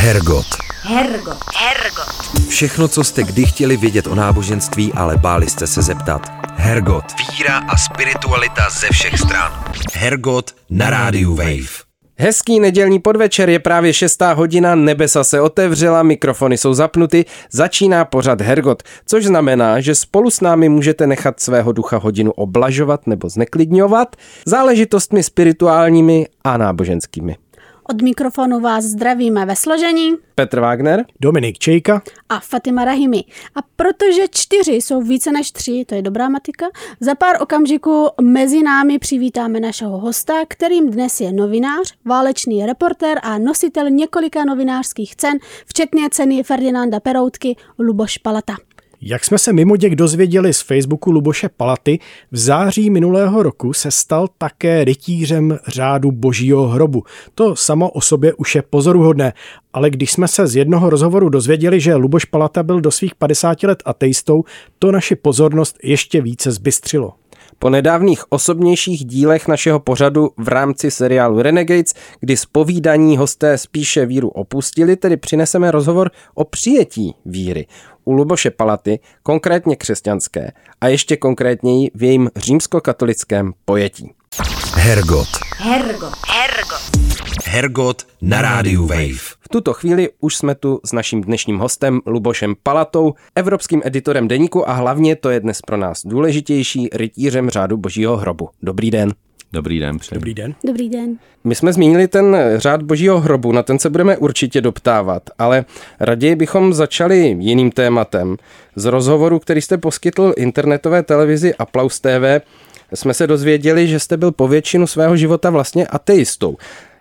Hergot. Hergot. Hergot. Všechno, co jste kdy chtěli vědět o náboženství, ale báli jste se zeptat. Hergot. Víra a spiritualita ze všech stran. Hergot na rádiu Wave. Hezký nedělní podvečer je právě 6. hodina, nebesa se otevřela, mikrofony jsou zapnuty, začíná pořad Hergot, což znamená, že spolu s námi můžete nechat svého ducha hodinu oblažovat nebo zneklidňovat záležitostmi spirituálními a náboženskými. Od mikrofonu vás zdravíme ve složení Petr Wagner, Dominik Čejka. a Fatima Rahimi. A protože čtyři jsou více než tři, to je dobrá matika, za pár okamžiků mezi námi přivítáme našeho hosta, kterým dnes je novinář, válečný reportér a nositel několika novinářských cen, včetně ceny Ferdinanda Peroutky Luboš Palata. Jak jsme se mimo děk dozvěděli z Facebooku Luboše Palaty, v září minulého roku se stal také rytířem řádu božího hrobu. To samo o sobě už je pozoruhodné, ale když jsme se z jednoho rozhovoru dozvěděli, že Luboš Palata byl do svých 50 let ateistou, to naši pozornost ještě více zbystřilo. Po nedávných osobnějších dílech našeho pořadu v rámci seriálu Renegades, kdy spovídaní hosté spíše víru opustili, tedy přineseme rozhovor o přijetí víry u Luboše Palaty, konkrétně křesťanské a ještě konkrétněji v jejím římskokatolickém pojetí. Hergot. Hergot. Hergot. Hergot na rádiu Wave. V tuto chvíli už jsme tu s naším dnešním hostem Lubošem Palatou, evropským editorem deníku a hlavně to je dnes pro nás důležitější rytířem řádu božího hrobu. Dobrý den. Dobrý den, přeji. Dobrý den. Dobrý den. My jsme zmínili ten řád božího hrobu, na ten se budeme určitě doptávat, ale raději bychom začali jiným tématem. Z rozhovoru, který jste poskytl internetové televizi Applaus TV, jsme se dozvěděli, že jste byl po většinu svého života vlastně ateistou.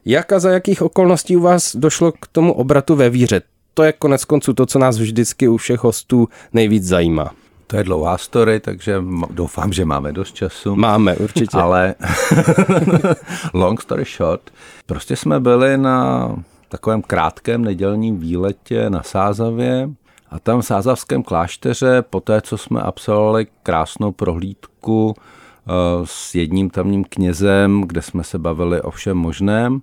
Jak a za jakých okolností u vás došlo k tomu obratu ve víře? To je konec konců to, co nás vždycky u všech hostů nejvíc zajímá. To je dlouhá story, takže doufám, že máme dost času. Máme, určitě. Ale long story short, prostě jsme byli na takovém krátkém nedělním výletě na Sázavě a tam v Sázavském klášteře, po té, co jsme absolvovali krásnou prohlídku s jedním tamním knězem, kde jsme se bavili o všem možném,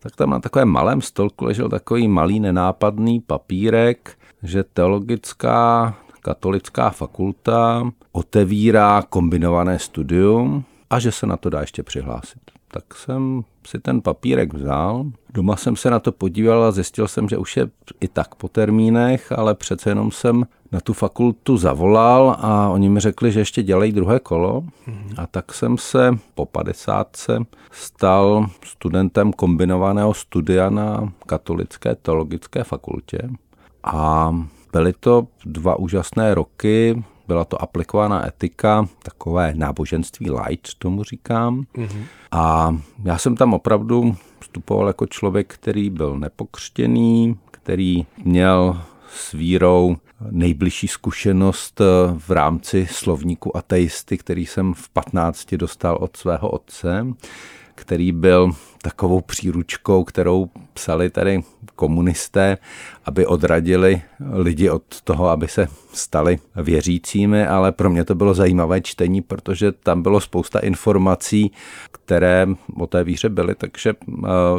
tak tam na takovém malém stolku ležel takový malý nenápadný papírek, že teologická katolická fakulta otevírá kombinované studium a že se na to dá ještě přihlásit. Tak jsem si ten papírek vzal, doma jsem se na to podíval a zjistil jsem, že už je i tak po termínech, ale přece jenom jsem na tu fakultu zavolal a oni mi řekli, že ještě dělají druhé kolo a tak jsem se po 50 stal studentem kombinovaného studia na katolické teologické fakultě a byly to dva úžasné roky, byla to aplikovaná etika, takové náboženství light, tomu říkám. Mm-hmm. A já jsem tam opravdu vstupoval jako člověk, který byl nepokřtěný, který měl s vírou nejbližší zkušenost v rámci slovníku ateisty, který jsem v 15 dostal od svého otce který byl takovou příručkou, kterou psali tady komunisté, aby odradili lidi od toho, aby se stali věřícími, ale pro mě to bylo zajímavé čtení, protože tam bylo spousta informací, které o té víře byly, takže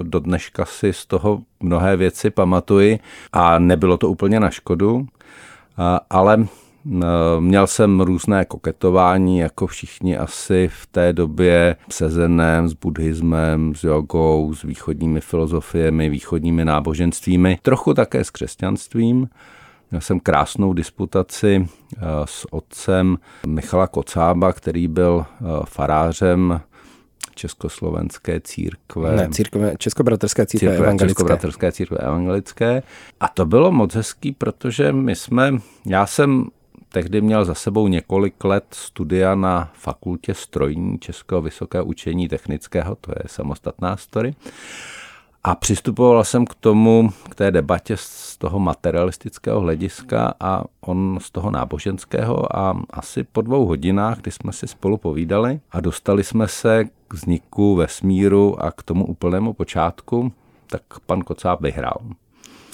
do dneška si z toho mnohé věci pamatuji. A nebylo to úplně na škodu, ale Měl jsem různé koketování, jako všichni asi v té době se zenem, s buddhismem, s jogou, s východními filozofiemi, východními náboženstvími, trochu také s křesťanstvím. Měl jsem krásnou disputaci s otcem Michala Kocába, který byl farářem Československé církve. Ne, církve, Českobratrské církve, církve evangelické. Českobratrské církve evangelické. A to bylo moc hezký, protože my jsme, já jsem tehdy měl za sebou několik let studia na fakultě strojní Českého vysokého učení technického, to je samostatná story. A přistupoval jsem k tomu, k té debatě z toho materialistického hlediska a on z toho náboženského a asi po dvou hodinách, kdy jsme si spolu povídali a dostali jsme se k vzniku vesmíru a k tomu úplnému počátku, tak pan Kocáb vyhrál.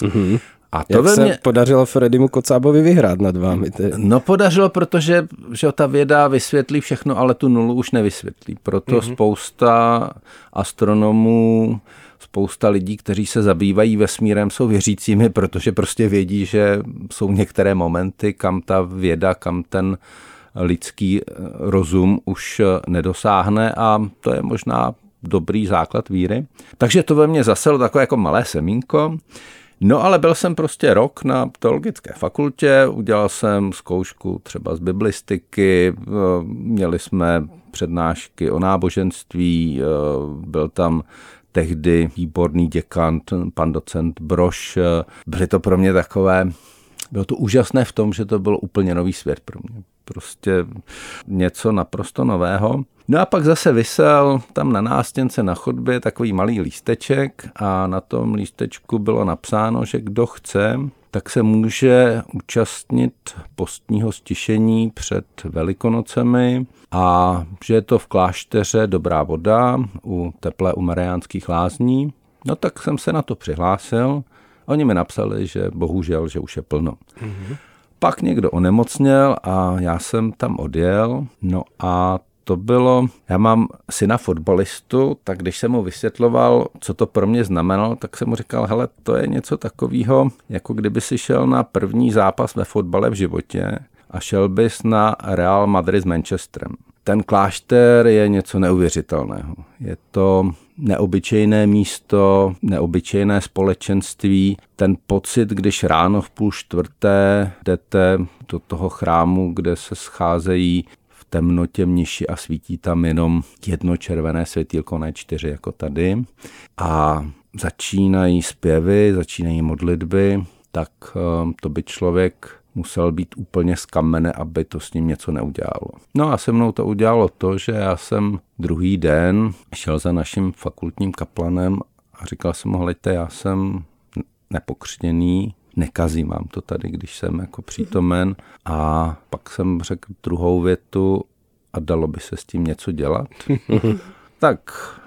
Mm-hmm. A to Jak se mě... podařilo Fredimu Kocábovi vyhrát nad vámi? Ty? No podařilo, protože že ta věda vysvětlí všechno, ale tu nulu už nevysvětlí. Proto mm-hmm. spousta astronomů spousta lidí, kteří se zabývají vesmírem, jsou věřícími, protože prostě vědí, že jsou některé momenty, kam ta věda, kam ten lidský rozum už nedosáhne a to je možná dobrý základ víry. Takže to ve mně zaselo takové jako malé semínko. No ale byl jsem prostě rok na teologické fakultě, udělal jsem zkoušku třeba z biblistiky, eh, měli jsme přednášky o náboženství, eh, byl tam tehdy výborný děkan, pan docent Broš. Eh, byly to pro mě takové, bylo to úžasné v tom, že to byl úplně nový svět pro mě. Prostě něco naprosto nového. No a pak zase vysel tam na nástěnce na chodbě takový malý lísteček a na tom lístečku bylo napsáno, že kdo chce, tak se může účastnit postního stišení před Velikonocemi a že je to v klášteře Dobrá voda u teplé u Mariánských lázní. No tak jsem se na to přihlásil. Oni mi napsali, že bohužel, že už je plno. Mm-hmm. Pak někdo onemocněl a já jsem tam odjel. No a to bylo, já mám syna fotbalistu, tak když jsem mu vysvětloval, co to pro mě znamenalo, tak jsem mu říkal, hele, to je něco takového, jako kdyby si šel na první zápas ve fotbale v životě a šel bys na Real Madrid s Manchesterem. Ten klášter je něco neuvěřitelného. Je to neobyčejné místo, neobyčejné společenství. Ten pocit, když ráno v půl čtvrté jdete do toho chrámu, kde se scházejí temnotě mniši a svítí tam jenom jedno červené světýlko, ne čtyři jako tady. A začínají zpěvy, začínají modlitby, tak ehm, to by člověk musel být úplně z kamene, aby to s ním něco neudělalo. No a se mnou to udělalo to, že já jsem druhý den šel za naším fakultním kaplanem a říkal jsem mu, já jsem nepokřtěný, nekazím vám to tady, když jsem jako přítomen. A pak jsem řekl druhou větu a dalo by se s tím něco dělat. tak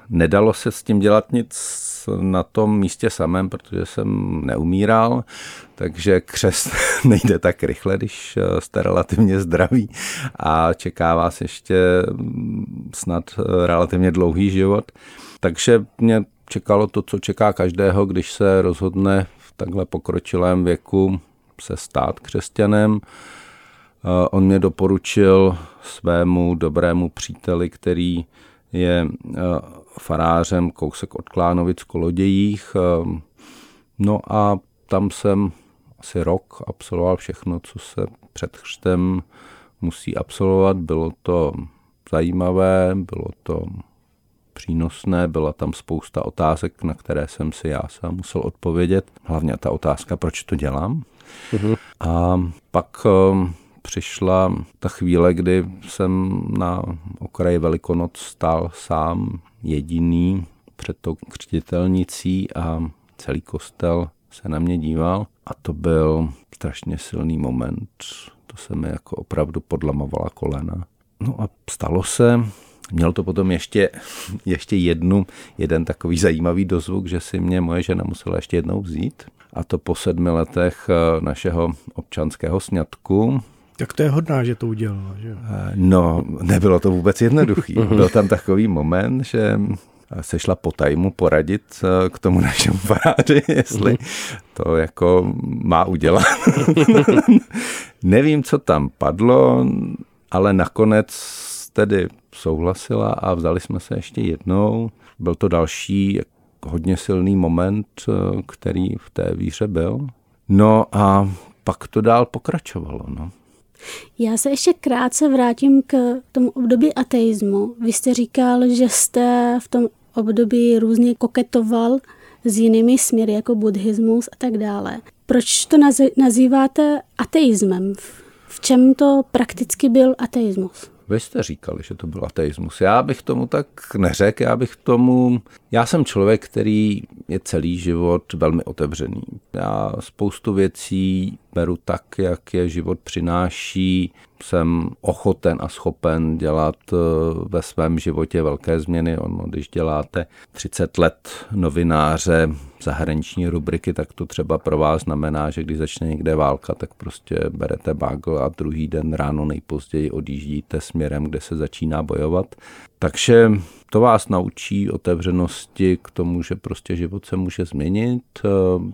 nedalo se s tím dělat nic na tom místě samém, protože jsem neumíral, takže křest nejde tak rychle, když jste relativně zdraví a čeká vás ještě snad relativně dlouhý život. Takže mě čekalo to, co čeká každého, když se rozhodne takhle pokročilém věku se stát křesťanem. Eh, on mě doporučil svému dobrému příteli, který je eh, farářem kousek od Klánovic Kolodějích. Eh, no a tam jsem asi rok absolvoval všechno, co se před křtem musí absolvovat. Bylo to zajímavé, bylo to přínosné, byla tam spousta otázek, na které jsem si já sám musel odpovědět. Hlavně ta otázka, proč to dělám. Uh-huh. A pak um, přišla ta chvíle, kdy jsem na okraji Velikonoc stál sám jediný před tou křtitelnicí a celý kostel se na mě díval a to byl strašně silný moment. To se mi jako opravdu podlamovala kolena. No a stalo se, Měl to potom ještě, ještě jednu, jeden takový zajímavý dozvuk, že si mě moje žena musela ještě jednou vzít. A to po sedmi letech eh, našeho občanského sňatku, tak to je hodná, že to udělala, že eh, No, nebylo to vůbec jednoduchý. Byl tam takový moment, že se šla po tajmu poradit eh, k tomu našemu faráři, jestli to jako má udělat. Nevím, co tam padlo, ale nakonec tedy souhlasila a vzali jsme se ještě jednou. Byl to další hodně silný moment, eh, který v té víře byl. No a pak to dál pokračovalo. No. Já se ještě krátce vrátím k tomu období ateismu. Vy jste říkal, že jste v tom období různě koketoval s jinými směry, jako buddhismus a tak dále. Proč to nazýváte ateismem? V čem to prakticky byl ateismus? Vy jste říkali, že to byl ateismus. Já bych tomu tak neřekl, já bych tomu... Já jsem člověk, který je celý život velmi otevřený. Já spoustu věcí beru tak, jak je život přináší. Jsem ochoten a schopen dělat eh, ve svém životě velké změny. Ono, když děláte 30 let novináře, zahraniční rubriky, tak to třeba pro vás znamená, že když začne někde válka, tak prostě berete bagl a druhý den ráno nejpozději odjíždíte směrem, kde se začíná bojovat. Takže to vás naučí otevřenosti k tomu, že prostě život se může změnit, eh,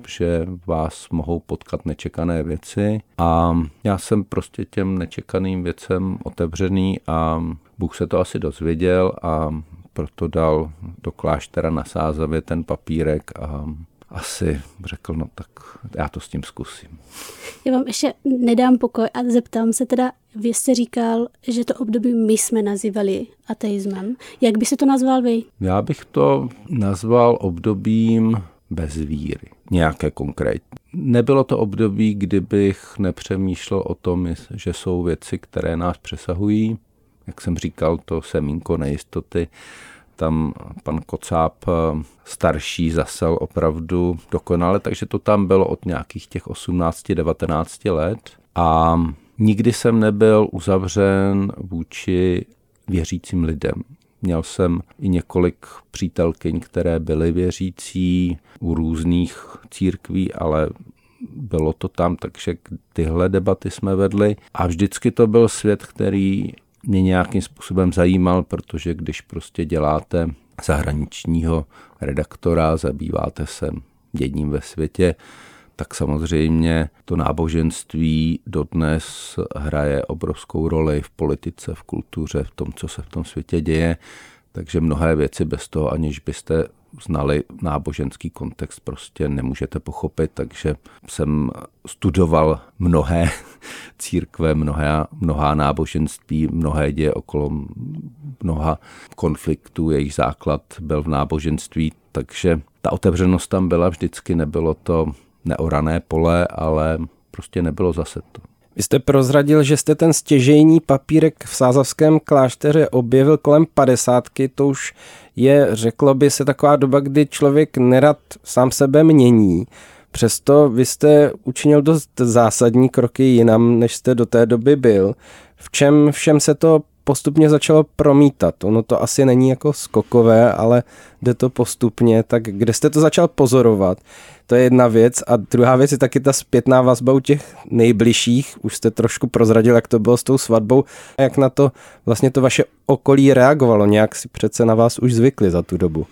že vás mohou potkat nečekané věci a já jsem prostě těm nečekaným věcem otevřený a Bůh se to asi dozvěděl a proto dal do kláštera na Sázavě ten papírek a asi řekl, no tak já to s tím zkusím. Já vám ještě nedám pokoj a zeptám se teda, vy jste říkal, že to období my jsme nazývali ateismem. Jak by se to nazval vy? Já bych to nazval obdobím bez víry, nějaké konkrétní. Nebylo to období, kdybych nepřemýšlel o tom, že jsou věci, které nás přesahují. Jak jsem říkal, to semínko nejistoty tam pan Kocáb eh, starší zasel opravdu dokonale, takže to tam bylo od nějakých těch 18-19 let a nikdy jsem nebyl uzavřen vůči věřícím lidem. Měl jsem i několik přítelkyň, které byly věřící u různých církví, ale bylo to tam, takže tyhle debaty jsme vedli a vždycky to byl svět, který mě nějakým způsobem zajímal, protože když prostě děláte zahraničního redaktora, zabýváte se děním ve světě, tak samozřejmě to náboženství dodnes hraje obrovskou roli v politice, v kultuře, v tom, co se v tom světě děje. Takže mnohé věci bez toho, aniž byste znali náboženský kontext, prostě nemůžete pochopit, takže jsem studoval mnohé církve, mnohá, mnohá náboženství, mnohé děje okolo mnoha konfliktů, jejich základ byl v náboženství, takže ta otevřenost tam byla vždycky, nebylo to neorané pole, ale prostě nebylo zase to. Vy jste prozradil, že jste ten stěžejní papírek v Sázavském klášteře objevil kolem padesátky, to už je, řeklo by se, taková doba, kdy člověk nerad sám sebe mění. Přesto vy jste učinil dost zásadní kroky jinam, než jste do té doby byl. V čem všem se to postupně začalo promítat? Ono to asi není jako skokové, ale jde to postupně. Tak kde jste to začal pozorovat? To je jedna věc. A druhá věc je taky ta zpětná vazba u těch nejbližších. Už jste trošku prozradil, jak to bylo s tou svatbou. Jak na to vlastně to vaše okolí reagovalo? Nějak si přece na vás už zvykli za tu dobu.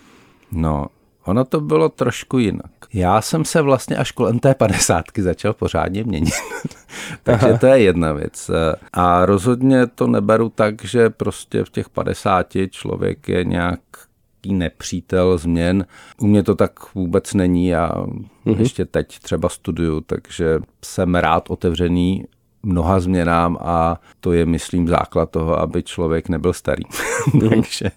No, ono to bylo trošku jinak. Já jsem se vlastně až kolem té padesátky začal pořádně měnit. Takže Aha. to je jedna věc. A rozhodně to neberu tak, že prostě v těch padesáti člověk je nějak nepřítel změn. U mě to tak vůbec není, já mm-hmm. ještě teď třeba studuju, takže jsem rád otevřený mnoha změnám a to je, myslím, základ toho, aby člověk nebyl starý. Mhm. Takže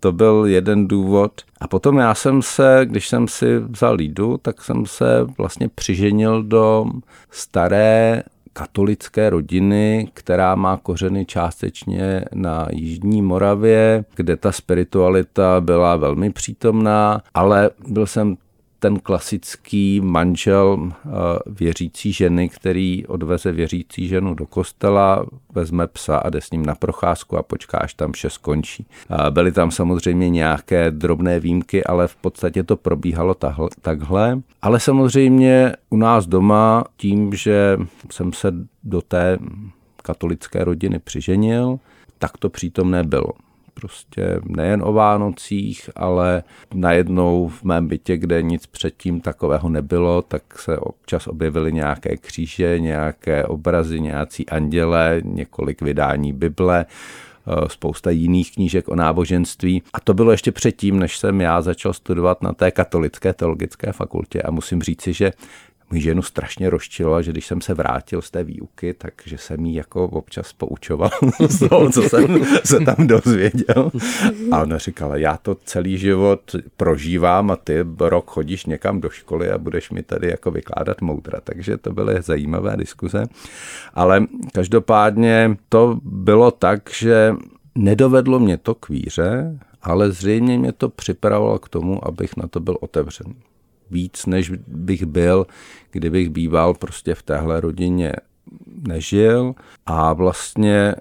to byl jeden důvod. A potom já jsem se, když jsem si vzal lídu, tak jsem se vlastně přiženil do staré katolické rodiny, která má kořeny částečně na Jižní Moravě, kde ta spiritualita byla velmi přítomná, ale byl jsem ten klasický manžel eh, věřící ženy, který odveze věřící ženu do kostela, vezme psa a jde s ním na procházku a počká, až tam vše skončí. Byly tam samozřejmě nějaké drobné výjimky, ale v podstatě to probíhalo takhle. Ale samozřejmě u nás doma tím, že jsem se do té katolické rodiny přiženil, tak to přítomné bylo prostě nejen o Vánocích, ale najednou v mém bytě, kde nic předtím takového nebylo, tak se občas objevily nějaké kříže, nějaké obrazy, nějací anděle, několik vydání Bible, eh, spousta jiných knížek o náboženství. A to bylo ještě předtím, než jsem já začal studovat na té katolické teologické fakultě. A musím říci, že můj ženu strašně rozčilo, že když jsem se vrátil z té výuky, takže jsem jí jako občas poučoval z toho, co jsem se tam dozvěděl. A ona říkala, já to celý život prožívám a ty rok chodíš někam do školy a budeš mi tady jako vykládat moudra. Takže to byly zajímavé diskuze. Ale každopádně to bylo tak, že nedovedlo mě to k víře, ale zřejmě mě to připravilo k tomu, abych na to byl otevřený víc, než bych byl, kdybych býval prostě v téhle rodině nežil a vlastně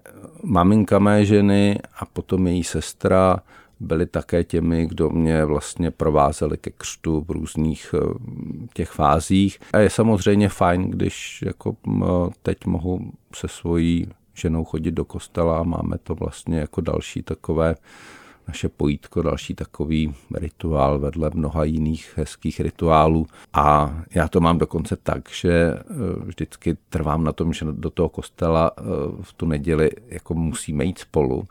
maminka mé ženy a potom její sestra byli také těmi, kdo mě vlastně provázeli ke křtu v různých eh, těch fázích. A je samozřejmě fajn, když jako teď mohu se svojí ženou chodit do kostela a máme to vlastně jako další takové naše pojítko, další takový rituál vedle mnoha jiných hezkých rituálů. A já to mám dokonce tak, že eh, vždycky trvám na tom, že do toho kostela eh, v tu neděli jako musíme jít spolu,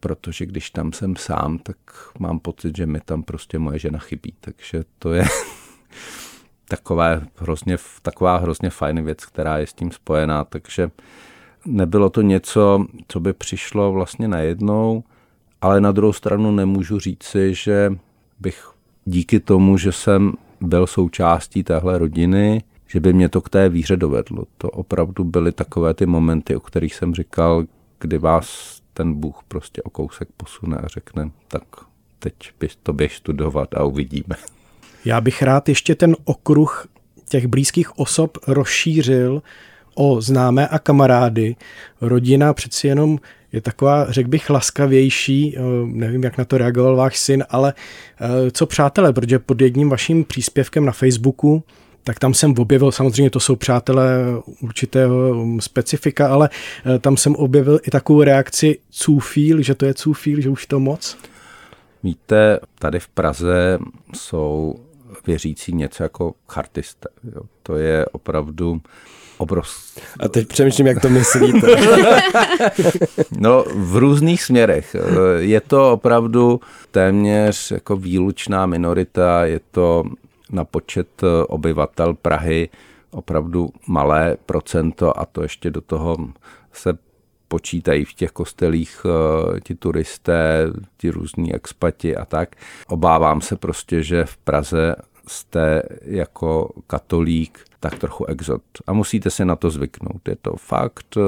protože když tam jsem sám, tak mám pocit, že mi tam prostě moje žena chybí. Takže to je takové hrozně, taková hrozně fajn věc, která je s tím spojená. Takže nebylo to něco, co by přišlo vlastně najednou, ale na druhou stranu nemůžu říci, že bych díky tomu, že jsem byl součástí téhle rodiny, že by mě to k té víře dovedlo. To opravdu byly takové ty momenty, o kterých jsem říkal, kdy vás ten Bůh prostě o kousek posune a řekne, tak teď bys to běž studovat a uvidíme. Já bych rád ještě ten okruh těch blízkých osob rozšířil o známé a kamarády. Rodina přeci jenom je taková, řekl bych, laskavější, eh, nevím, jak na to reagoval váš syn, ale eh, co přátelé, protože pod jedním vaším příspěvkem na Facebooku tak tam jsem objevil, samozřejmě to jsou přátelé určitého um, specifika, ale eh, tam jsem objevil i takovou reakci cůfíl, že to je cůfíl, že už to moc. Víte, tady v Praze jsou věřící něco jako chartisté. Jo. To je opravdu obrovský. A teď přemýšlím, jak to myslíte. no, v různých směrech. Je to opravdu téměř jako výlučná minorita, je to na počet obyvatel Prahy opravdu malé procento a to ještě do toho se počítají v těch kostelích eh, ti turisté, ti různí expati a tak. Obávám se prostě, že v Praze jste jako katolík tak trochu exot. A musíte se na to zvyknout. Je to fakt,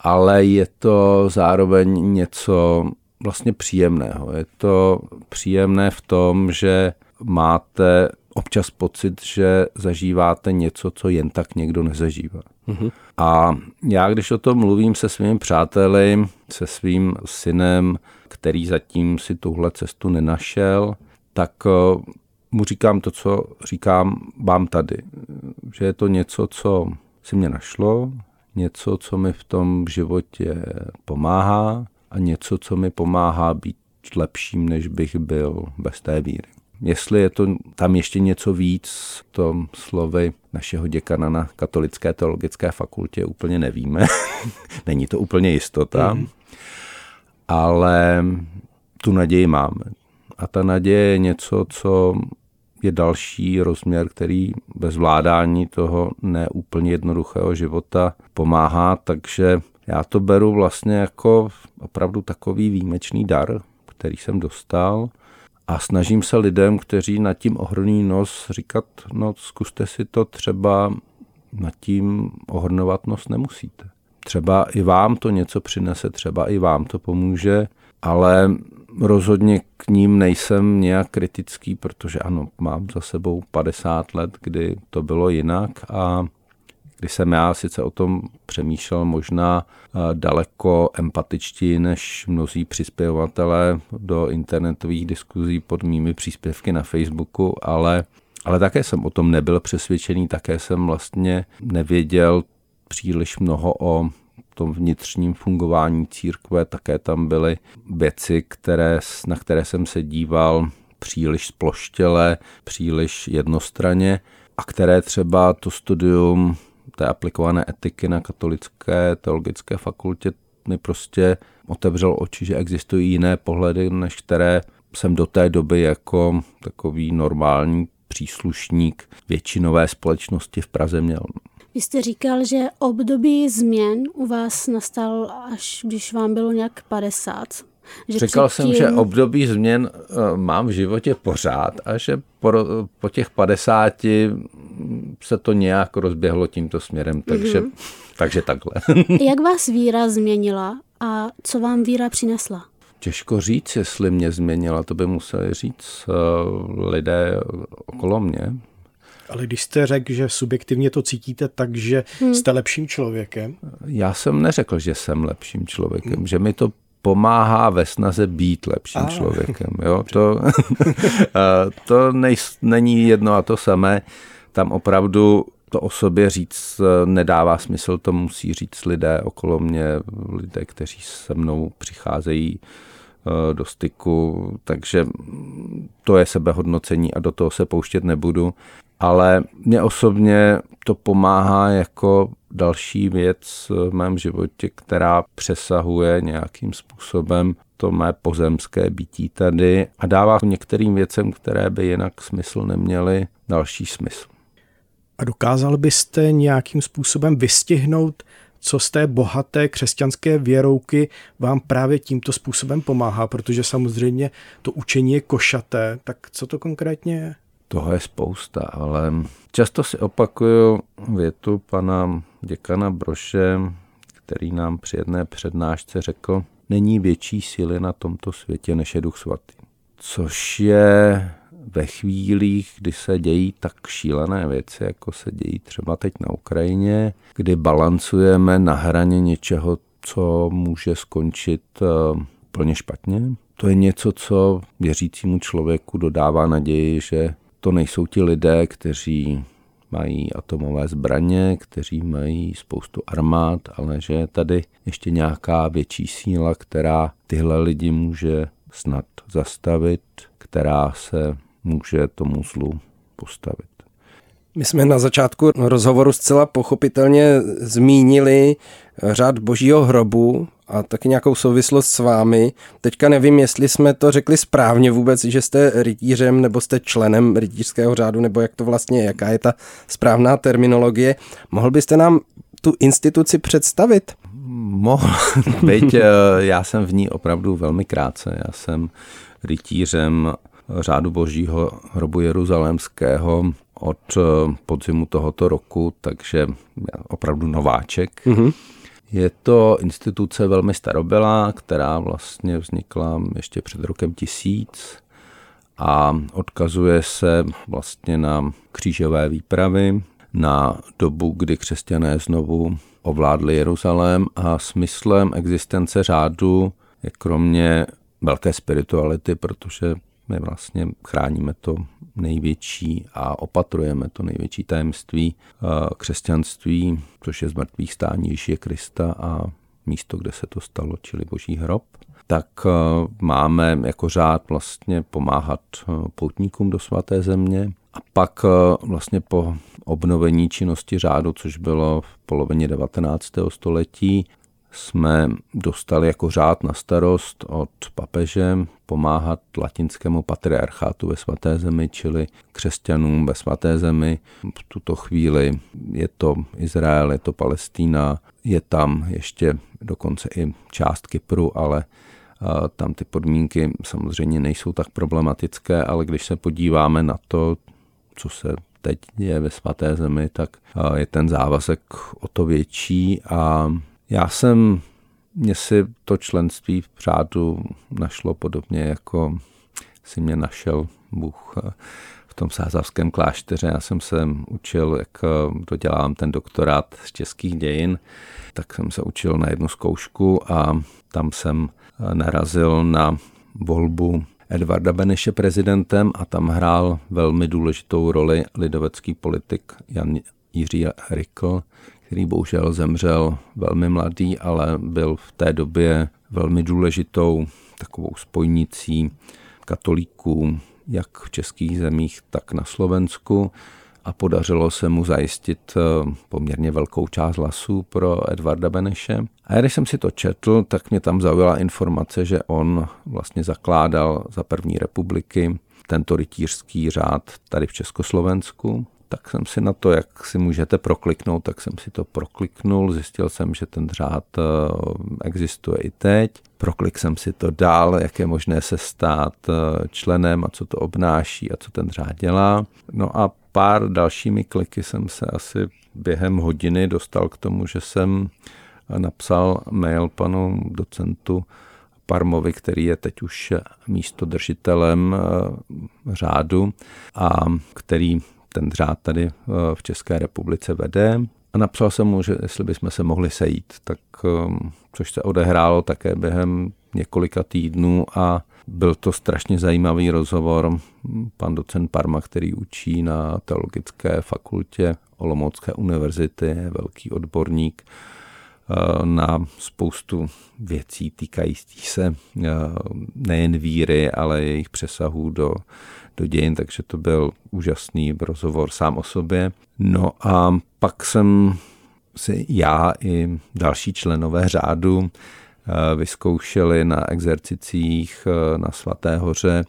ale je to zároveň něco vlastně příjemného. Je to příjemné v tom, že máte občas pocit, že zažíváte něco, co jen tak někdo nezažívá. Mm-hmm. A já, když o tom mluvím se svými přáteli, se svým synem, který zatím si tuhle cestu nenašel, tak mu říkám to, co říkám vám tady. Že je to něco, co si mě našlo, něco, co mi v tom životě pomáhá a něco, co mi pomáhá být lepším, než bych byl bez té víry. Jestli je to tam ještě něco víc, to slovy našeho děkana na Katolické teologické fakultě úplně nevíme. Není to úplně jistota. Mm. Ale tu naději máme. A ta naděje je něco, co je další rozměr, který bez zvládání toho neúplně jednoduchého života pomáhá, takže já to beru vlastně jako opravdu takový výjimečný dar, který jsem dostal a snažím se lidem, kteří nad tím ohrný nos říkat, no zkuste si to třeba nad tím ohrnovat nos nemusíte. Třeba i vám to něco přinese, třeba i vám to pomůže, ale rozhodně k ním nejsem nějak kritický, protože ano, mám za sebou 50 let, kdy to bylo jinak a kdy jsem já sice o tom přemýšlel možná eh, daleko empatičtěji než mnozí přispěvatelé do internetových diskuzí pod mými příspěvky na Facebooku, ale, ale také jsem o tom nebyl přesvědčený, také jsem vlastně nevěděl příliš mnoho o tom vnitřním fungování církve, také tam byly věci, které, na které jsem se díval příliš sploštěle, příliš jednostranně a které třeba to studium té aplikované etiky na katolické teologické fakultě mi prostě otevřel oči, že existují jiné pohledy, než které jsem do té doby jako takový normální příslušník většinové společnosti v Praze měl. Vy jste říkal, že období změn u vás nastal, až když vám bylo nějak 50. Že Říkal předtím... jsem, že období změn uh, mám v životě pořád a že po, po těch 50 se to nějak rozběhlo tímto směrem, takže, mm-hmm. takže takhle. Jak vás víra změnila a co vám víra přinesla? Těžko říct, jestli mě změnila, to by museli říct uh, lidé okolo mě. Ale když jste řekl, že subjektivně to cítíte tak, že hmm. jste lepším člověkem? Já jsem neřekl, že jsem lepším člověkem, hmm. že mi to pomáhá ve snaze být lepším a. člověkem. Jo? To, to nej, není jedno a to samé. Tam opravdu to o sobě říct nedává smysl, to musí říct lidé okolo mě, lidé, kteří se mnou přicházejí eh, do styku, takže to je sebehodnocení a do toho se pouštět nebudu. Ale mě osobně to pomáhá jako další věc v mém životě, která přesahuje nějakým způsobem to mé pozemské bytí tady a dává některým věcem, které by jinak smysl neměly, další smysl. A dokázal byste nějakým způsobem vystihnout, co z té bohaté křesťanské věrouky vám právě tímto způsobem pomáhá, protože samozřejmě to učení je košaté, tak co to konkrétně je? Toho je spousta, ale často si opakuju větu pana děkana Broše, který nám při jedné přednášce řekl, není větší síly na tomto světě, než je duch svatý. Což je ve chvílích, kdy se dějí tak šílené věci, jako se dějí třeba teď na Ukrajině, kdy balancujeme na hraně něčeho, co může skončit uh, plně špatně. To je něco, co věřícímu člověku dodává naději, že to nejsou ti lidé, kteří mají atomové zbraně, kteří mají spoustu armád, ale že je tady ještě nějaká větší síla, která tyhle lidi může snad zastavit, která se může tomu zlu postavit. My jsme na začátku rozhovoru zcela pochopitelně zmínili řád božího hrobu a taky nějakou souvislost s vámi. Teďka nevím, jestli jsme to řekli správně vůbec, že jste rytířem nebo jste členem rytířského řádu, nebo jak to vlastně je, jaká je ta správná terminologie. Mohl byste nám tu instituci představit? Mohl, byť eh, já jsem v ní opravdu velmi krátce. Já jsem rytířem řádu božího hrobu jeruzalémského od eh, podzimu tohoto roku, takže opravdu nováček. Mm-hmm. Je to instituce velmi starobylá, která vlastně vznikla ještě před rokem tisíc a odkazuje se vlastně na křížové výpravy, na dobu, kdy křesťané znovu ovládli Jeruzalém a smyslem existence řádu je kromě velké spirituality, protože my vlastně chráníme to největší a opatrujeme to největší tajemství eh, křesťanství, což je zmrtvých stání Ježíše Krista a místo, kde se to stalo, čili Boží hrob tak eh, máme jako řád vlastně pomáhat eh, poutníkům do svaté země. A pak vlastně po obnovení činnosti řádu, což bylo v polovině 19. století, jsme dostali jako řád na starost od papeže pomáhat latinskému patriarchátu ve svaté zemi, čili křesťanům ve svaté zemi. V tuto chvíli je to Izrael, je to Palestína, je tam ještě dokonce i část Kypru, ale tam ty podmínky samozřejmě nejsou tak problematické, ale když se podíváme na to, co se teď je ve svaté zemi, tak je ten závazek o to větší a já jsem, mě si to členství v řádu našlo podobně, jako si mě našel Bůh v tom sázavském klášteře. Já jsem se učil, jak dodělám ten doktorát z českých dějin, tak jsem se učil na jednu zkoušku a tam jsem narazil na volbu Edvarda Beneše prezidentem a tam hrál velmi důležitou roli lidovecký politik Jan Jiří Rykl, který bohužel zemřel velmi mladý, ale byl v té době velmi důležitou takovou spojnicí katolíků, jak v českých zemích, tak na Slovensku a podařilo se mu zajistit eh, poměrně velkou část hlasů pro Edvarda Beneše. A když jsem si to četl, tak mě tam zaujala informace, že on vlastně zakládal za první republiky tento rytířský řád tady v Československu tak jsem si na to, jak si můžete prokliknout, tak jsem si to prokliknul, zjistil jsem, že ten řád eh, existuje i teď. Proklik jsem si to dál, jak je možné se stát eh, členem a co to obnáší a co ten řád dělá. No a pár dalšími kliky jsem se asi během hodiny dostal k tomu, že jsem napsal mail panu docentu Parmovi, který je teď už místo držitelem eh, řádu a který ten řád tady eh, v České republice vede. A napsal jsem mu, že jestli bychom se mohli sejít, tak, ehm, což se odehrálo také během několika týdnů a byl to strašně zajímavý rozhovor. Pan docent Parma, který učí na teologické fakultě Olomoucké univerzity, je velký odborník na spoustu věcí týkajících se eh, nejen víry, ale jejich přesahů do, do dějin, takže to byl úžasný rozhovor sám o sobě. No a pak jsem si já i další členové řádu eh, vyzkoušeli na exercicích eh, na Svaté hoře,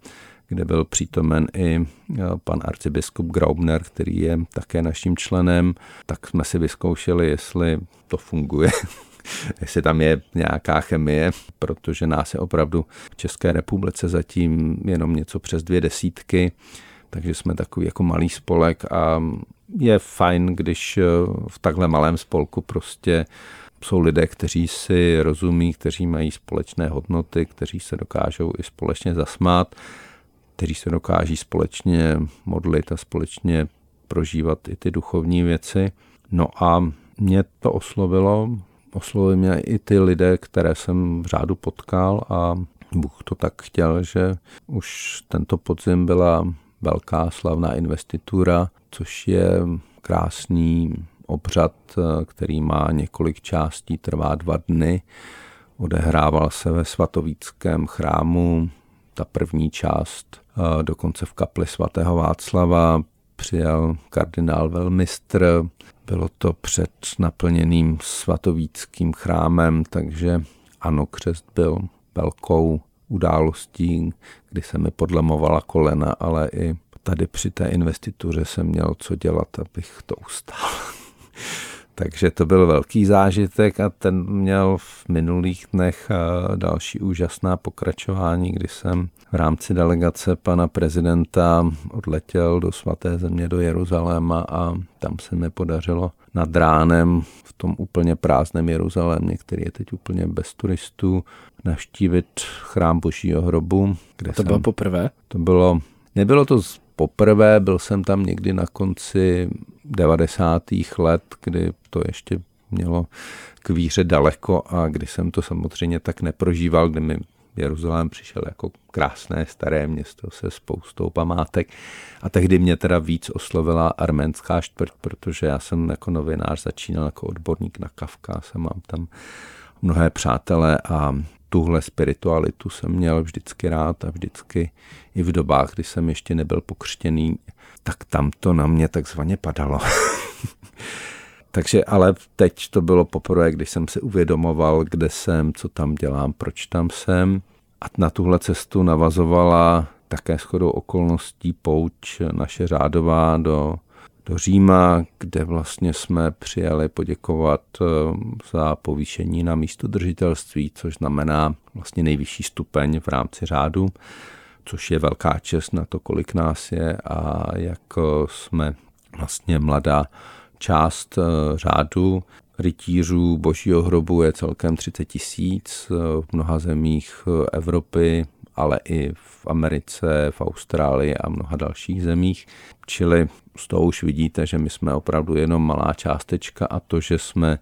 kde byl přítomen i eh, pan arcibiskup Graubner, který je také naším členem, tak jsme si vyzkoušeli, jestli to funguje, jestli tam je nějaká chemie, protože nás je opravdu v České republice zatím jenom něco přes dvě desítky, takže jsme takový jako malý spolek a je fajn, když eh, v takhle malém spolku prostě jsou lidé, kteří si rozumí, kteří mají společné hodnoty, kteří se dokážou i společně zasmát, kteří se dokáží společně modlit a společně prožívat i ty duchovní věci. No a mě to oslovilo, oslovili mě i ty lidé, které jsem v řádu potkal a Bůh to tak chtěl, že už tento podzim byla velká slavná investitura, což je krásný obřad, který má několik částí, trvá dva dny. Odehrával se ve svatovíckém chrámu, ta první část dokonce v kapli svatého Václava přijal kardinál Velmistr. Bylo to před naplněným svatovíckým chrámem, takže ano, křest byl velkou událostí, kdy se mi podlemovala kolena, ale i tady při té investituře jsem měl co dělat, abych to ustál. Takže to byl velký zážitek a ten měl v minulých dnech eh, další úžasná pokračování, kdy jsem v rámci delegace pana prezidenta odletěl do svaté země do Jeruzaléma a tam se mi podařilo nad ránem v tom úplně prázdném Jeruzalémě, který je teď úplně bez turistů, navštívit chrám Božího hrobu. Kde to jsem, bylo poprvé? To bylo, nebylo to poprvé, byl jsem tam někdy na konci 90. let, kdy to ještě mělo k víře daleko a kdy jsem to samozřejmě tak neprožíval, kdy mi Jeruzalém přišel jako krásné staré město se spoustou památek. A tehdy mě teda víc oslovila arménská čtvrť, protože já jsem jako novinář začínal jako odborník na Kavkaz a mám tam mnohé přátelé a tuhle spiritualitu jsem měl vždycky rád a vždycky i v dobách, kdy jsem ještě nebyl pokřtěný, tak tam to na mě takzvaně padalo. Takže ale teď to bylo poprvé, když jsem si uvědomoval, kde jsem, co tam dělám, proč tam jsem. A na tuhle cestu navazovala také shodou okolností pouč naše řádová do do Říma, kde vlastně jsme přijeli poděkovat eh, za povýšení na místo držitelství, což znamená vlastně nejvyšší stupeň v rámci řádu, což je velká čest na to, kolik nás je a jak eh, jsme vlastně mladá část eh, řádu. Rytířů božího hrobu je celkem 30 tisíc v mnoha zemích Evropy, ale i v Americe, v Austrálii a mnoha dalších zemích. Čili z toho už vidíte, že my jsme opravdu jenom malá částečka a to, že jsme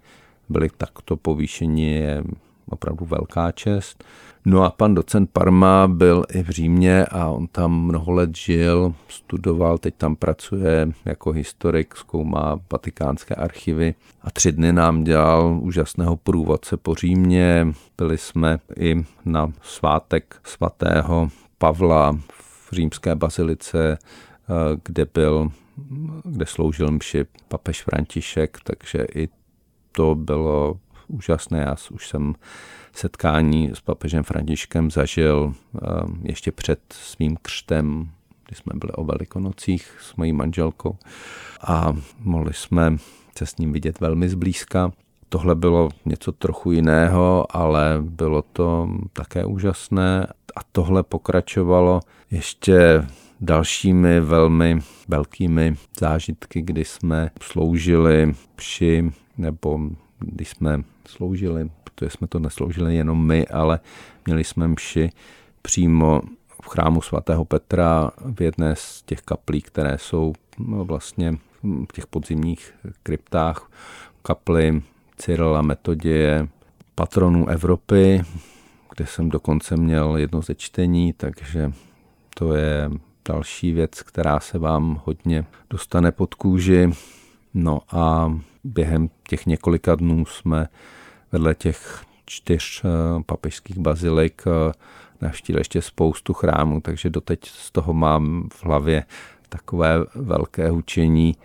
byli takto povýšeni, je opravdu velká čest. No a pan docent Parma byl i v Římě a on tam mnoho let žil, studoval, teď tam pracuje jako historik, zkoumá vatikánské archivy a tři dny nám dělal úžasného průvodce po Římě. Byli jsme i na svátek svatého Pavla v římské bazilice, eh, kde byl kde sloužil mši papež František, takže i to bylo úžasné. Já už jsem setkání s papežem Františkem zažil eh, ještě před svým křtem, kdy jsme byli o velikonocích s mojí manželkou a mohli jsme se s ním vidět velmi zblízka. Tohle bylo něco trochu jiného, ale bylo to také úžasné a tohle pokračovalo ještě dalšími velmi velkými zážitky, kdy jsme sloužili při nebo když jsme sloužili, protože jsme to nesloužili jenom my, ale měli jsme mši přímo v chrámu svatého Petra v jedné z těch kaplí, které jsou no, vlastně v těch podzimních kryptách kaply Cyrila Metodie, patronů Evropy, kde jsem dokonce měl jedno ze čtení, takže to je další věc, která se vám hodně dostane pod kůži. No a během těch několika dnů jsme vedle těch čtyř eh, papežských bazilik eh, navštívili ještě spoustu chrámů, takže doteď z toho mám v hlavě takové velké hučení,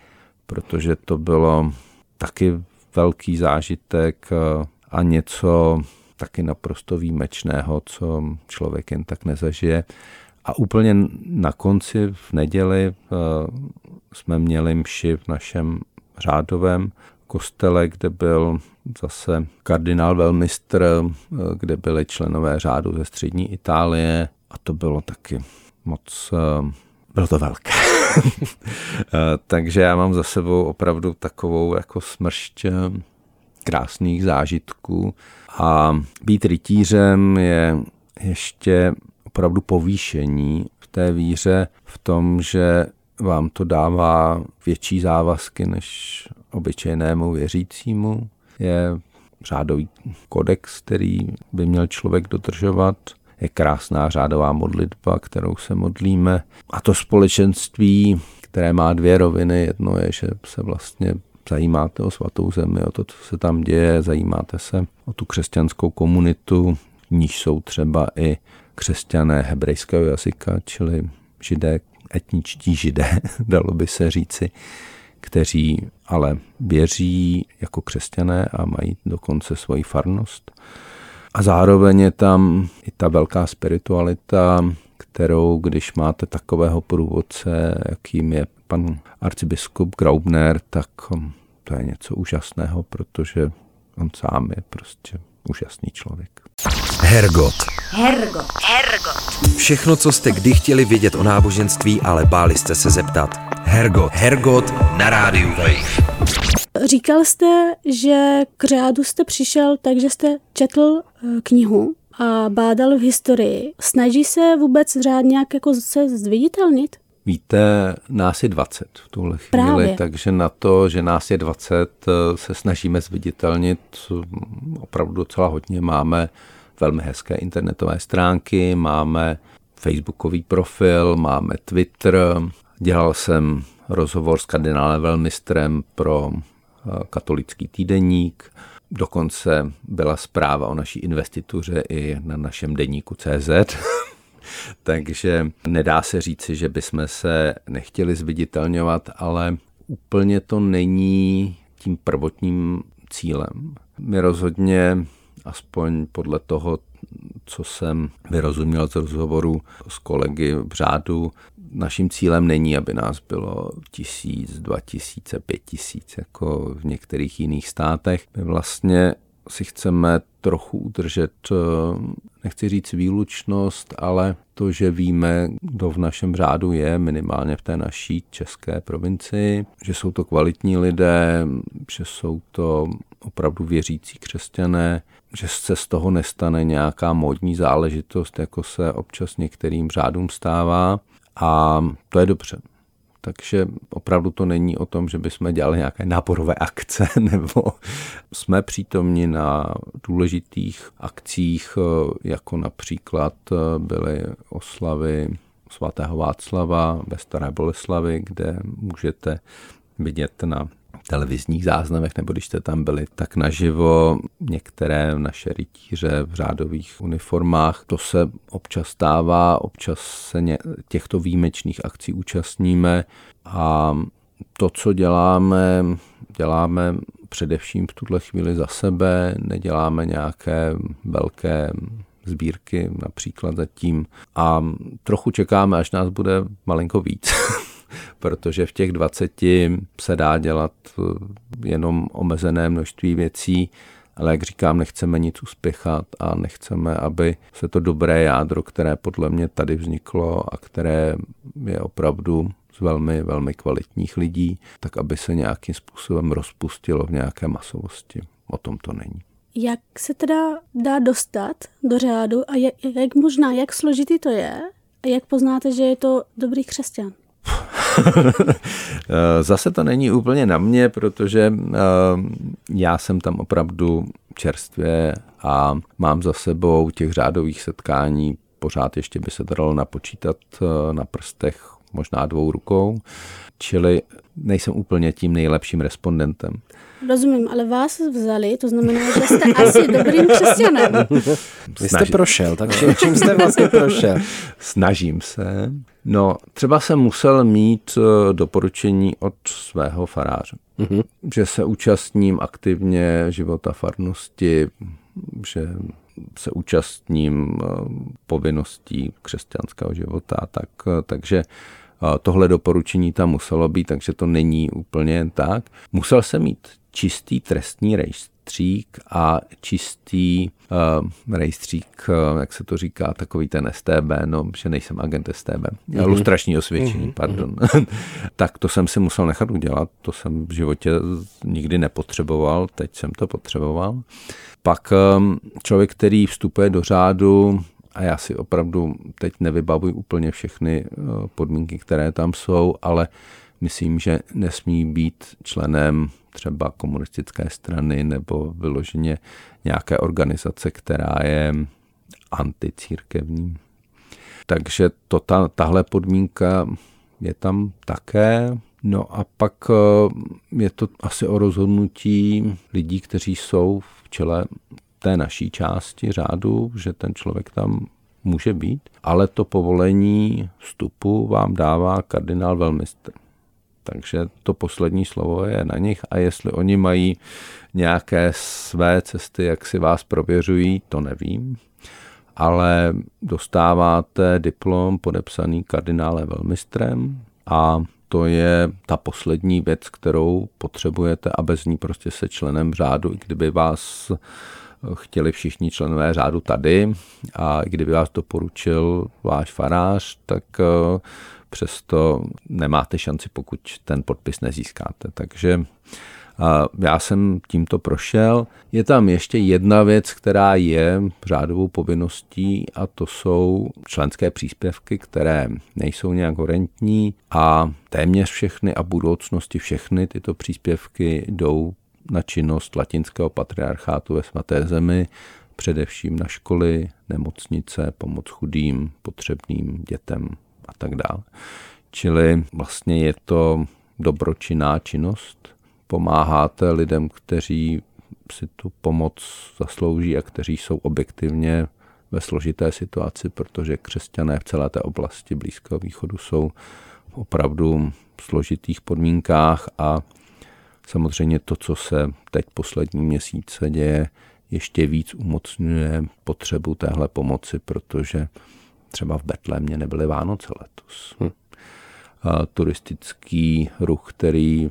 protože to bylo taky velký zážitek eh, a něco taky naprosto výjimečného, co člověk jen tak nezažije. A úplně na konci v neděli jsme měli mši v našem řádovém kostele, kde byl zase kardinál velmistr, kde byli členové řádu ze střední Itálie a to bylo taky moc, bylo to velké. Takže já mám za sebou opravdu takovou jako smršť krásných zážitků a být rytířem je ještě opravdu povýšení v té víře v tom, že vám to dává větší závazky než obyčejnému věřícímu. Je řádový kodex, který by měl člověk dodržovat. Je krásná řádová modlitba, kterou se modlíme. A to společenství, které má dvě roviny. Jedno je, že se vlastně zajímáte o svatou zemi, o to, co se tam děje, zajímáte se o tu křesťanskou komunitu, níž jsou třeba i křesťané hebrejského jazyka, čili židé, etničtí židé, dalo by se říci, kteří ale věří jako křesťané a mají dokonce svoji farnost. A zároveň je tam i ta velká spiritualita, kterou, když máte takového průvodce, jakým je pan arcibiskup Graubner, tak to je něco úžasného, protože on sám je prostě úžasný člověk. Hergot. Hergot. Hergot. Všechno, co jste kdy chtěli vědět o náboženství, ale báli jste se zeptat. Hergot. Hergot na rádiu Wave. Říkal jste, že k řádu jste přišel, takže jste četl eh, knihu a bádal v historii. Snaží se vůbec řád nějak jako se zviditelnit? Víte, nás je 20 v tuhle chvíli, Právě. takže na to, že nás je 20, eh, se snažíme zviditelnit opravdu docela hodně. Máme velmi hezké internetové stránky, máme facebookový profil, máme Twitter. Dělal jsem rozhovor s kardinálem Velmistrem pro eh, katolický týdeník. Dokonce byla zpráva o naší investituře i na našem deníku CZ. Takže nedá se říci, že bychom se nechtěli zviditelňovat, ale úplně to není tím prvotním cílem. My rozhodně, aspoň podle toho, co jsem vyrozuměl z rozhovoru s kolegy v řádu, naším cílem není, aby nás bylo tisíc, dva tisíce, pět tisíc, jako v některých jiných státech. My vlastně si chceme trochu udržet, eh, nechci říct výlučnost, ale to, že víme, kdo v našem řádu je, minimálně v té naší české provincii, že jsou to kvalitní lidé, že jsou to opravdu věřící křesťané, že se z toho nestane nějaká modní záležitost, jako se občas některým řádům stává. A to je dobře. Takže opravdu to není o tom, že bychom dělali nějaké náborové akce, nebo jsme přítomni na důležitých akcích, jako například byly oslavy svatého Václava ve Staré Boleslavi, kde můžete vidět na televizních záznamech, nebo když jste tam byli, tak naživo některé naše rytíře v řádových uniformách. To se občas stává, občas se těchto výjimečných akcí účastníme a to, co děláme, děláme především v tuhle chvíli za sebe, neděláme nějaké velké sbírky například zatím a trochu čekáme, až nás bude malinko víc. protože v těch 20 se dá dělat eh, jenom omezené množství věcí, ale jak říkám, nechceme nic uspěchat a nechceme, aby se to dobré jádro, které podle mě tady vzniklo a které je opravdu z velmi, velmi kvalitních lidí, tak aby se nějakým způsobem rozpustilo v nějaké masovosti. O tom to není. Jak se teda dá dostat do řádu a jak, jak možná, jak složitý to je a jak poznáte, že je to dobrý křesťan? Zase to není úplně na mě, protože eh, já jsem tam opravdu čerstvě a mám za sebou těch řádových setkání pořád ještě by se dalo napočítat eh, na prstech možná dvou rukou, čili nejsem úplně tím nejlepším respondentem. Rozumím, ale vás vzali, to znamená, že jste asi dobrým křesťanem. Vy jste prošel, takže čím jste vlastně prošel? Snažím se. No, třeba jsem musel mít eh, doporučení od svého faráře, mm-hmm. že se účastním aktivně života farnosti, že se účastním eh, povinností křesťanského života, tak, eh, takže tohle doporučení tam muselo být, takže to není úplně jen tak. Musel jsem mít čistý trestní rejstřík a čistý uh, rejstřík, uh, jak se to říká, takový ten STB, no, že nejsem agent STB, mm-hmm. lustrační osvědčení, mm-hmm. pardon. tak to jsem si musel nechat udělat, to jsem v životě nikdy nepotřeboval, teď jsem to potřeboval. Pak um, člověk, který vstupuje do řádu, a já si opravdu teď nevybavuji úplně všechny podmínky, které tam jsou, ale myslím, že nesmí být členem třeba komunistické strany nebo vyloženě nějaké organizace, která je anticírkevní. Takže to, ta, tahle podmínka je tam také. No a pak eh, je to asi o rozhodnutí lidí, kteří jsou v čele té naší části řádu, že ten člověk tam může být, ale to povolení vstupu vám dává kardinál velmistr. Takže to poslední slovo je na nich a jestli oni mají nějaké své cesty, jak si vás prověřují, to nevím. Ale dostáváte diplom podepsaný kardinálem velmistrem a to je ta poslední věc, kterou potřebujete a bez ní prostě se členem řádu, i kdyby vás chtěli všichni členové řádu tady a i kdyby vás doporučil váš farář, tak přesto nemáte šanci, pokud ten podpis nezískáte. Takže já jsem tímto prošel. Je tam ještě jedna věc, která je řádovou povinností a to jsou členské příspěvky, které nejsou nějak horentní a téměř všechny a budoucnosti všechny tyto příspěvky jdou na činnost latinského patriarchátu ve svaté zemi, především na školy, nemocnice, pomoc chudým, potřebným dětem a tak dále. Čili vlastně je to dobročinná činnost. Pomáháte lidem, kteří si tu pomoc zaslouží a kteří jsou objektivně ve složité situaci, protože křesťané v celé té oblasti Blízkého východu jsou v opravdu složitých podmínkách a samozřejmě to, co se teď poslední měsíce děje, ještě víc umocňuje potřebu téhle pomoci, protože třeba v Betlémě nebyly Vánoce letos. Hm. Turistický ruch, který e,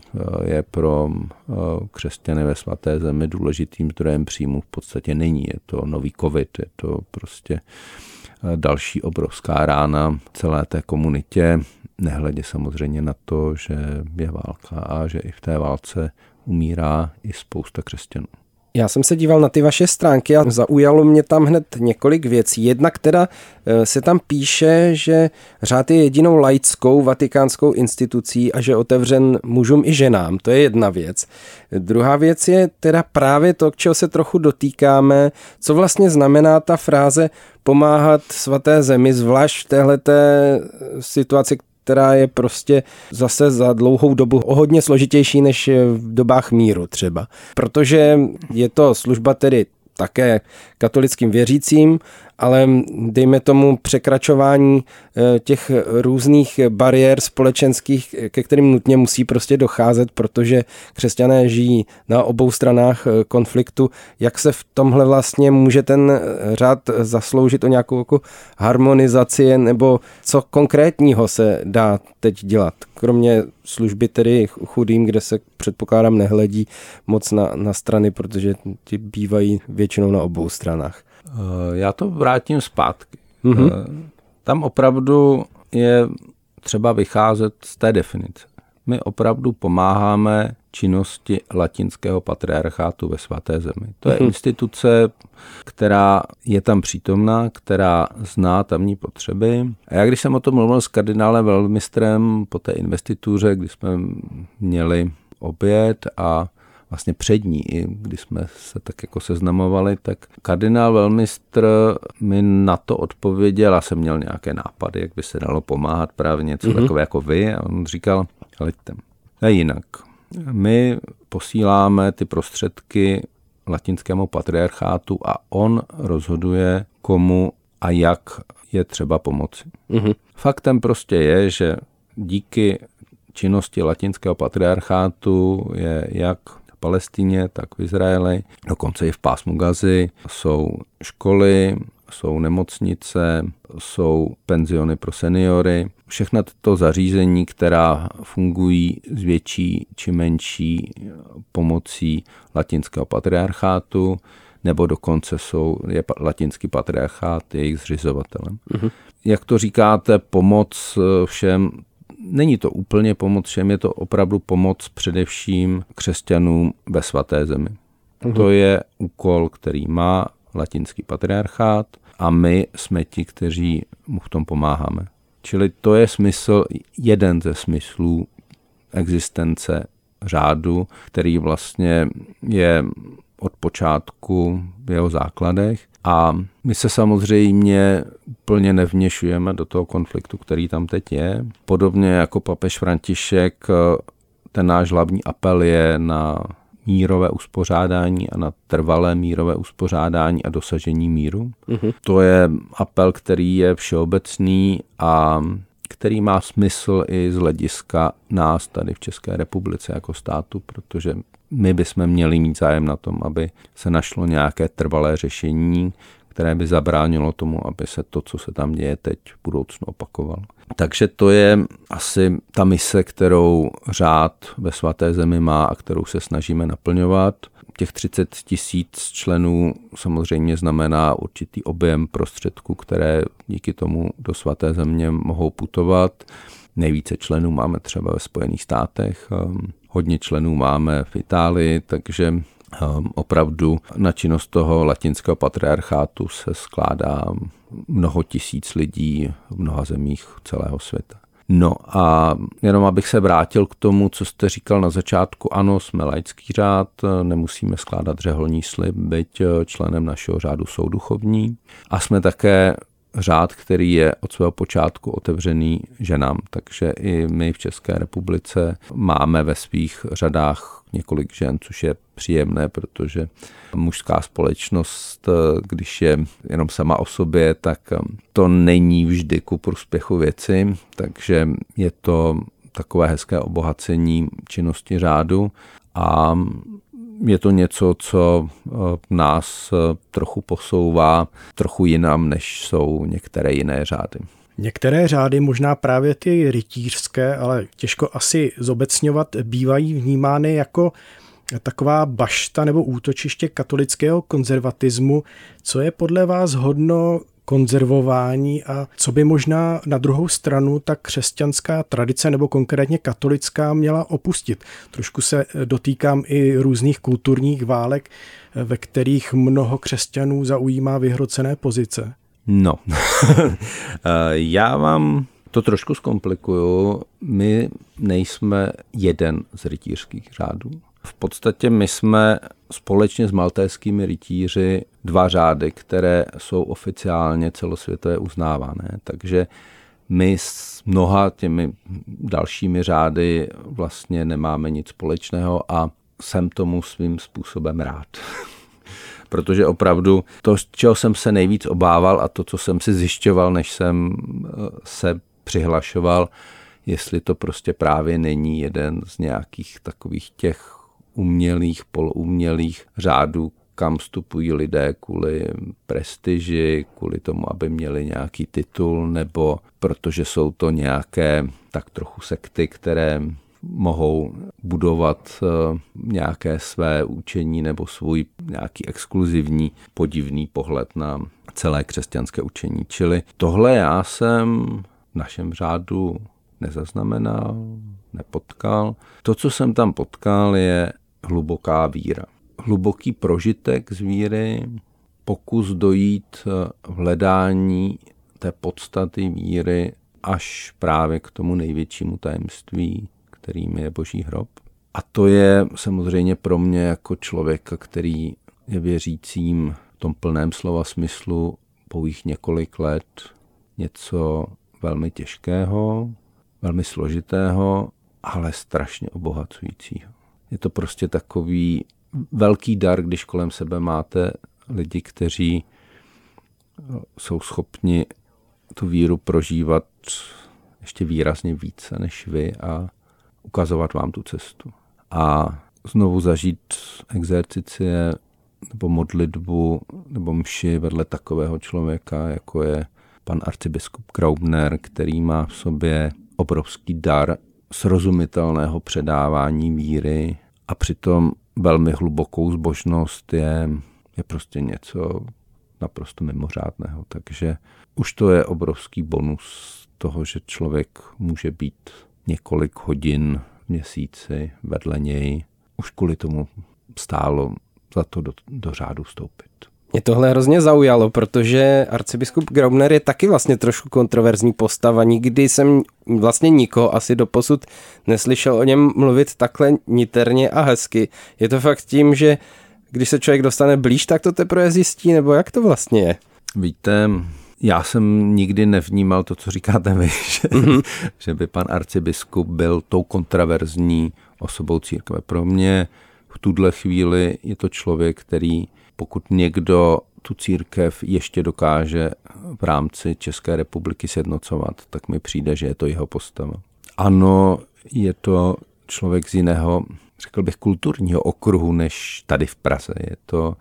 je pro e, křesťany ve svaté zemi důležitým zdrojem příjmu, v podstatě není. Je to nový covid, je to prostě e, další obrovská rána celé té komunitě, nehledě samozřejmě na to, že je válka a že i v té válce umírá i spousta křesťanů. Já jsem se díval na ty vaše stránky a zaujalo mě tam hned několik věcí. Jedna, která eh, se tam píše, že řád je jedinou laickou vatikánskou institucí a že otevřen mužům i ženám. To je jedna věc. Druhá věc je teda právě to, k čeho se trochu dotýkáme, co vlastně znamená ta fráze pomáhat svaté zemi, zvlášť v téhleté situaci, která je prostě zase za dlouhou dobu o hodně složitější než v dobách míru třeba. Protože je to služba tedy také katolickým věřícím, ale dejme tomu překračování eh, těch různých bariér společenských, ke kterým nutně musí prostě docházet, protože křesťané žijí na obou stranách eh, konfliktu. Jak se v tomhle vlastně může ten eh, řád zasloužit o nějakou jako harmonizaci nebo co konkrétního se dá teď dělat, kromě služby tedy chudým, kde se předpokládám nehledí moc na, na strany, protože ti bývají většinou na obou stranách. Eh, já to vrátím zpátky. Mm-hmm. Tam opravdu je třeba vycházet z té definice. My opravdu pomáháme činnosti latinského patriarchátu ve svaté zemi. To je mm-hmm. instituce, která je tam přítomná, která zná tamní potřeby. A já když jsem o tom mluvil s kardinálem velmistrem po té investituře, kdy jsme měli oběd a vlastně přední, i když jsme se tak jako seznamovali, tak kardinál velmistr mi na to odpověděl, a jsem měl nějaké nápady, jak by se dalo pomáhat právě něco mm-hmm. takové jako vy a on říkal, hleďte, je jinak. My posíláme ty prostředky latinskému patriarchátu a on rozhoduje, komu a jak je třeba pomoci. Mm-hmm. Faktem prostě je, že díky činnosti latinského patriarchátu je jak Palestině, tak v Izraeli, dokonce i v pásmu Gazy, jsou školy, jsou nemocnice, jsou penziony pro seniory. Všechna tyto zařízení, která fungují s větší či menší pomocí latinského patriarchátu, nebo dokonce jsou, je latinský patriarchát jejich zřizovatelem. Mm-hmm. Jak to říkáte, pomoc všem, není to úplně pomoc všem, je to opravdu pomoc především křesťanům ve svaté zemi. Mm-hmm. To je úkol, který má latinský patriarchát a my jsme ti, kteří mu v tom pomáháme. Čili to je smysl, jeden ze smyslů existence řádu, který vlastně je od počátku v jeho základech. A my se samozřejmě úplně nevměšujeme do toho konfliktu, který tam teď je. Podobně jako papež František, ten náš hlavní apel je na mírové uspořádání a na trvalé mírové uspořádání a dosažení míru. Mm-hmm. To je apel, který je všeobecný a který má smysl i z hlediska nás tady v České republice jako státu, protože my bychom měli mít zájem na tom, aby se našlo nějaké trvalé řešení, které by zabránilo tomu, aby se to, co se tam děje teď, v budoucnu opakovalo. Takže to je asi ta mise, kterou řád ve svaté zemi má a kterou se snažíme naplňovat. Těch 30 tisíc členů samozřejmě znamená určitý objem prostředků, které díky tomu do svaté země mohou putovat. Nejvíce členů máme třeba ve Spojených státech, ehm, hodně členů máme v Itálii, takže ehm, opravdu na činnost toho latinského patriarchátu se skládá mnoho tisíc lidí v mnoha zemích celého světa. No a jenom abych se vrátil k tomu, co jste říkal na začátku, ano, jsme laický řád, nemusíme skládat řeholní slib, byť členem našeho řádu jsou duchovní a jsme také řád, který je od svého počátku otevřený ženám. Takže i my v České republice máme ve svých řadách několik žen, což je příjemné, protože mužská společnost, když je jenom sama o sobě, tak to není vždy ku prospěchu věci, takže je to takové hezké obohacení činnosti řádu a je to něco, co eh, nás eh, trochu posouvá trochu jinam, než jsou některé jiné řády. Některé řády, možná právě ty rytířské, ale těžko asi zobecňovat, bývají vnímány jako taková bašta nebo útočiště katolického konzervatismu. Co je podle vás hodno konzervování a co by možná na druhou stranu ta křesťanská tradice nebo konkrétně katolická měla opustit. Trošku se dotýkám i různých kulturních válek, ve kterých mnoho křesťanů zaujímá vyhrocené pozice. No, já vám to trošku zkomplikuju. My nejsme jeden z rytířských řádů. V podstatě my jsme společně s maltéskými rytíři dva řády, které jsou oficiálně celosvětově uznávané. Takže my s mnoha těmi dalšími řády vlastně nemáme nic společného a jsem tomu svým způsobem rád. Protože opravdu to, čeho jsem se nejvíc obával a to, co jsem si zjišťoval, než jsem eh, se přihlašoval, jestli to prostě právě není jeden z nějakých takových těch umělých, poloumělých řádů, kam vstupují lidé kvůli prestiži, kvůli tomu, aby měli nějaký titul, nebo protože jsou to nějaké tak trochu sekty, které mohou budovat eh, nějaké své učení nebo svůj nějaký exkluzivní podivný pohled na celé křesťanské učení. Čili tohle já jsem v našem řádu nezaznamenal, nepotkal. To, co jsem tam potkal, je hluboká víra. Hluboký prožitek z víry, pokus dojít eh, v hledání té podstaty víry až právě k tomu největšímu tajemství, kterým je Boží hrob. A to je samozřejmě pro mě jako člověka, který je věřícím v tom plném slova smyslu pouhých několik let něco velmi těžkého, velmi složitého, ale strašně obohacujícího. Je to prostě takový velký dar, když kolem sebe máte lidi, kteří jsou schopni tu víru prožívat ještě výrazně více než vy a ukazovat vám tu cestu. A znovu zažít exercicie nebo modlitbu nebo mši vedle takového člověka, jako je pan arcibiskup Kraubner, který má v sobě obrovský dar srozumitelného předávání víry a přitom velmi hlubokou zbožnost je, je prostě něco naprosto mimořádného. Takže už to je obrovský bonus toho, že člověk může být několik hodin v měsíci vedle něj. Už kvůli tomu stálo za to do, do řádu vstoupit. Mě tohle hrozně zaujalo, protože arcibiskup Graubner je taky vlastně trošku kontroverzní postava. Nikdy jsem vlastně nikoho asi doposud neslyšel o něm mluvit takhle niterně a hezky. Je to fakt tím, že když se člověk dostane blíž, tak to teprve zjistí, nebo jak to vlastně je? Víte, já jsem nikdy nevnímal to, co říkáte vy, že, mm-hmm. že by pan arcibiskup byl tou kontraverzní osobou církve. Pro mě v tuhle chvíli je to člověk, který pokud někdo tu církev ještě dokáže v rámci České republiky sjednocovat, tak mi přijde, že je to jeho postava. Ano, je to člověk z jiného, řekl bych, kulturního okruhu než tady v Praze. Je to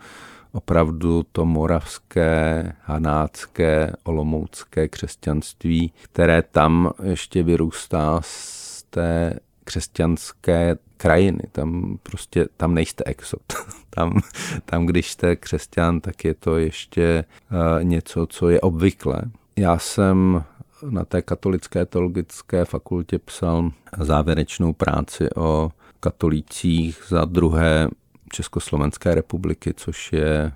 opravdu to moravské, hanácké, olomoucké křesťanství, které tam ještě vyrůstá z té křesťanské krajiny. Tam prostě, tam nejste exot. tam, tam, když jste křesťan, tak je to ještě uh, něco, co je obvyklé. Já jsem na té katolické teologické fakultě psal závěrečnou práci o katolících za druhé Československé republiky, což je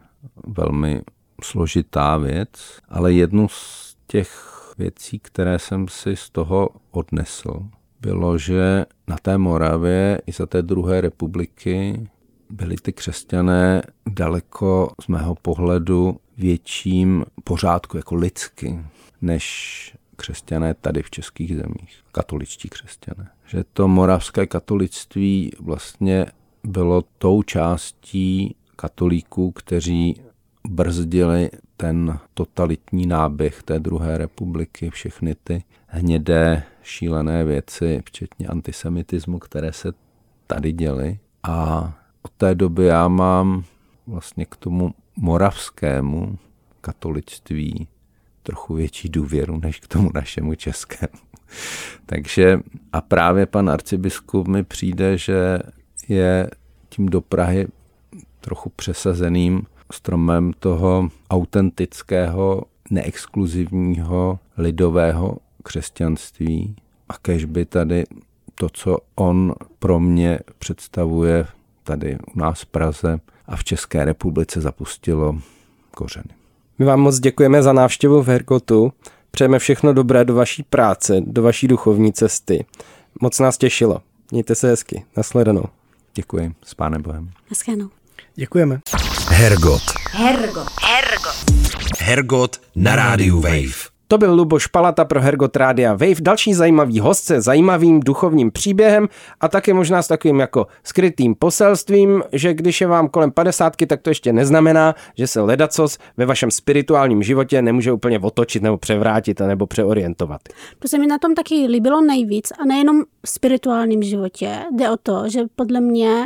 velmi složitá věc, ale jednu z těch věcí, které jsem si z toho odnesl, bylo, že na té Moravě i za té druhé republiky byli ty křesťané daleko z mého pohledu větším pořádku jako lidsky, než křesťané tady v českých zemích, katoličtí křesťané. Že to moravské katolictví vlastně bylo tou částí katolíků, kteří brzdili ten totalitní náběh té druhé republiky, všechny ty hnědé, šílené věci, včetně antisemitismu, které se tady děly. A od té doby já mám vlastně k tomu moravskému katolictví trochu větší důvěru než k tomu našemu českému. Takže a právě pan arcibiskup mi přijde, že je tím do Prahy trochu přesazeným stromem toho autentického, neexkluzivního, lidového křesťanství. A kež by tady to, co on pro mě představuje tady u nás v Praze a v České republice zapustilo kořeny. My vám moc děkujeme za návštěvu v Herkotu. Přejeme všechno dobré do vaší práce, do vaší duchovní cesty. Moc nás těšilo. Mějte se hezky. Nasledanou. Děkuji. S pánem Bohem. Naschledanou. Děkujeme. Hergot. Hergot. Hergot. Hergot na rádiu Wave. To byl Luboš Palata pro Hergot Rádia Wave, další zajímavý host se zajímavým duchovním příběhem a také možná s takovým jako skrytým poselstvím, že když je vám kolem padesátky, tak to ještě neznamená, že se ledacos ve vašem spirituálním životě nemůže úplně otočit nebo převrátit nebo přeorientovat. To se mi na tom taky líbilo nejvíc a nejenom v spirituálním životě. Jde o to, že podle mě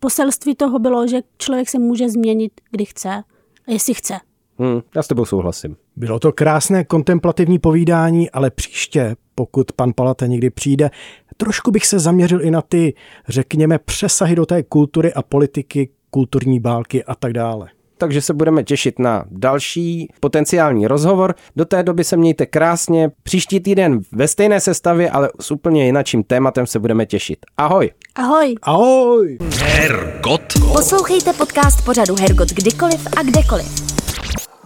poselství toho bylo, že člověk se může změnit, kdy chce a jestli chce. Hmm, já s tebou souhlasím. Bylo to krásné kontemplativní povídání, ale příště, pokud pan Palata někdy přijde, trošku bych se zaměřil i na ty, řekněme, přesahy do té kultury a politiky, kulturní bálky a tak dále. Takže se budeme těšit na další potenciální rozhovor. Do té doby se mějte krásně. Příští týden ve stejné sestavě, ale s úplně jinakým tématem se budeme těšit. Ahoj! Ahoj! Ahoj! Hergot. Poslouchejte podcast pořadu Hergot kdykoliv a kdekoliv.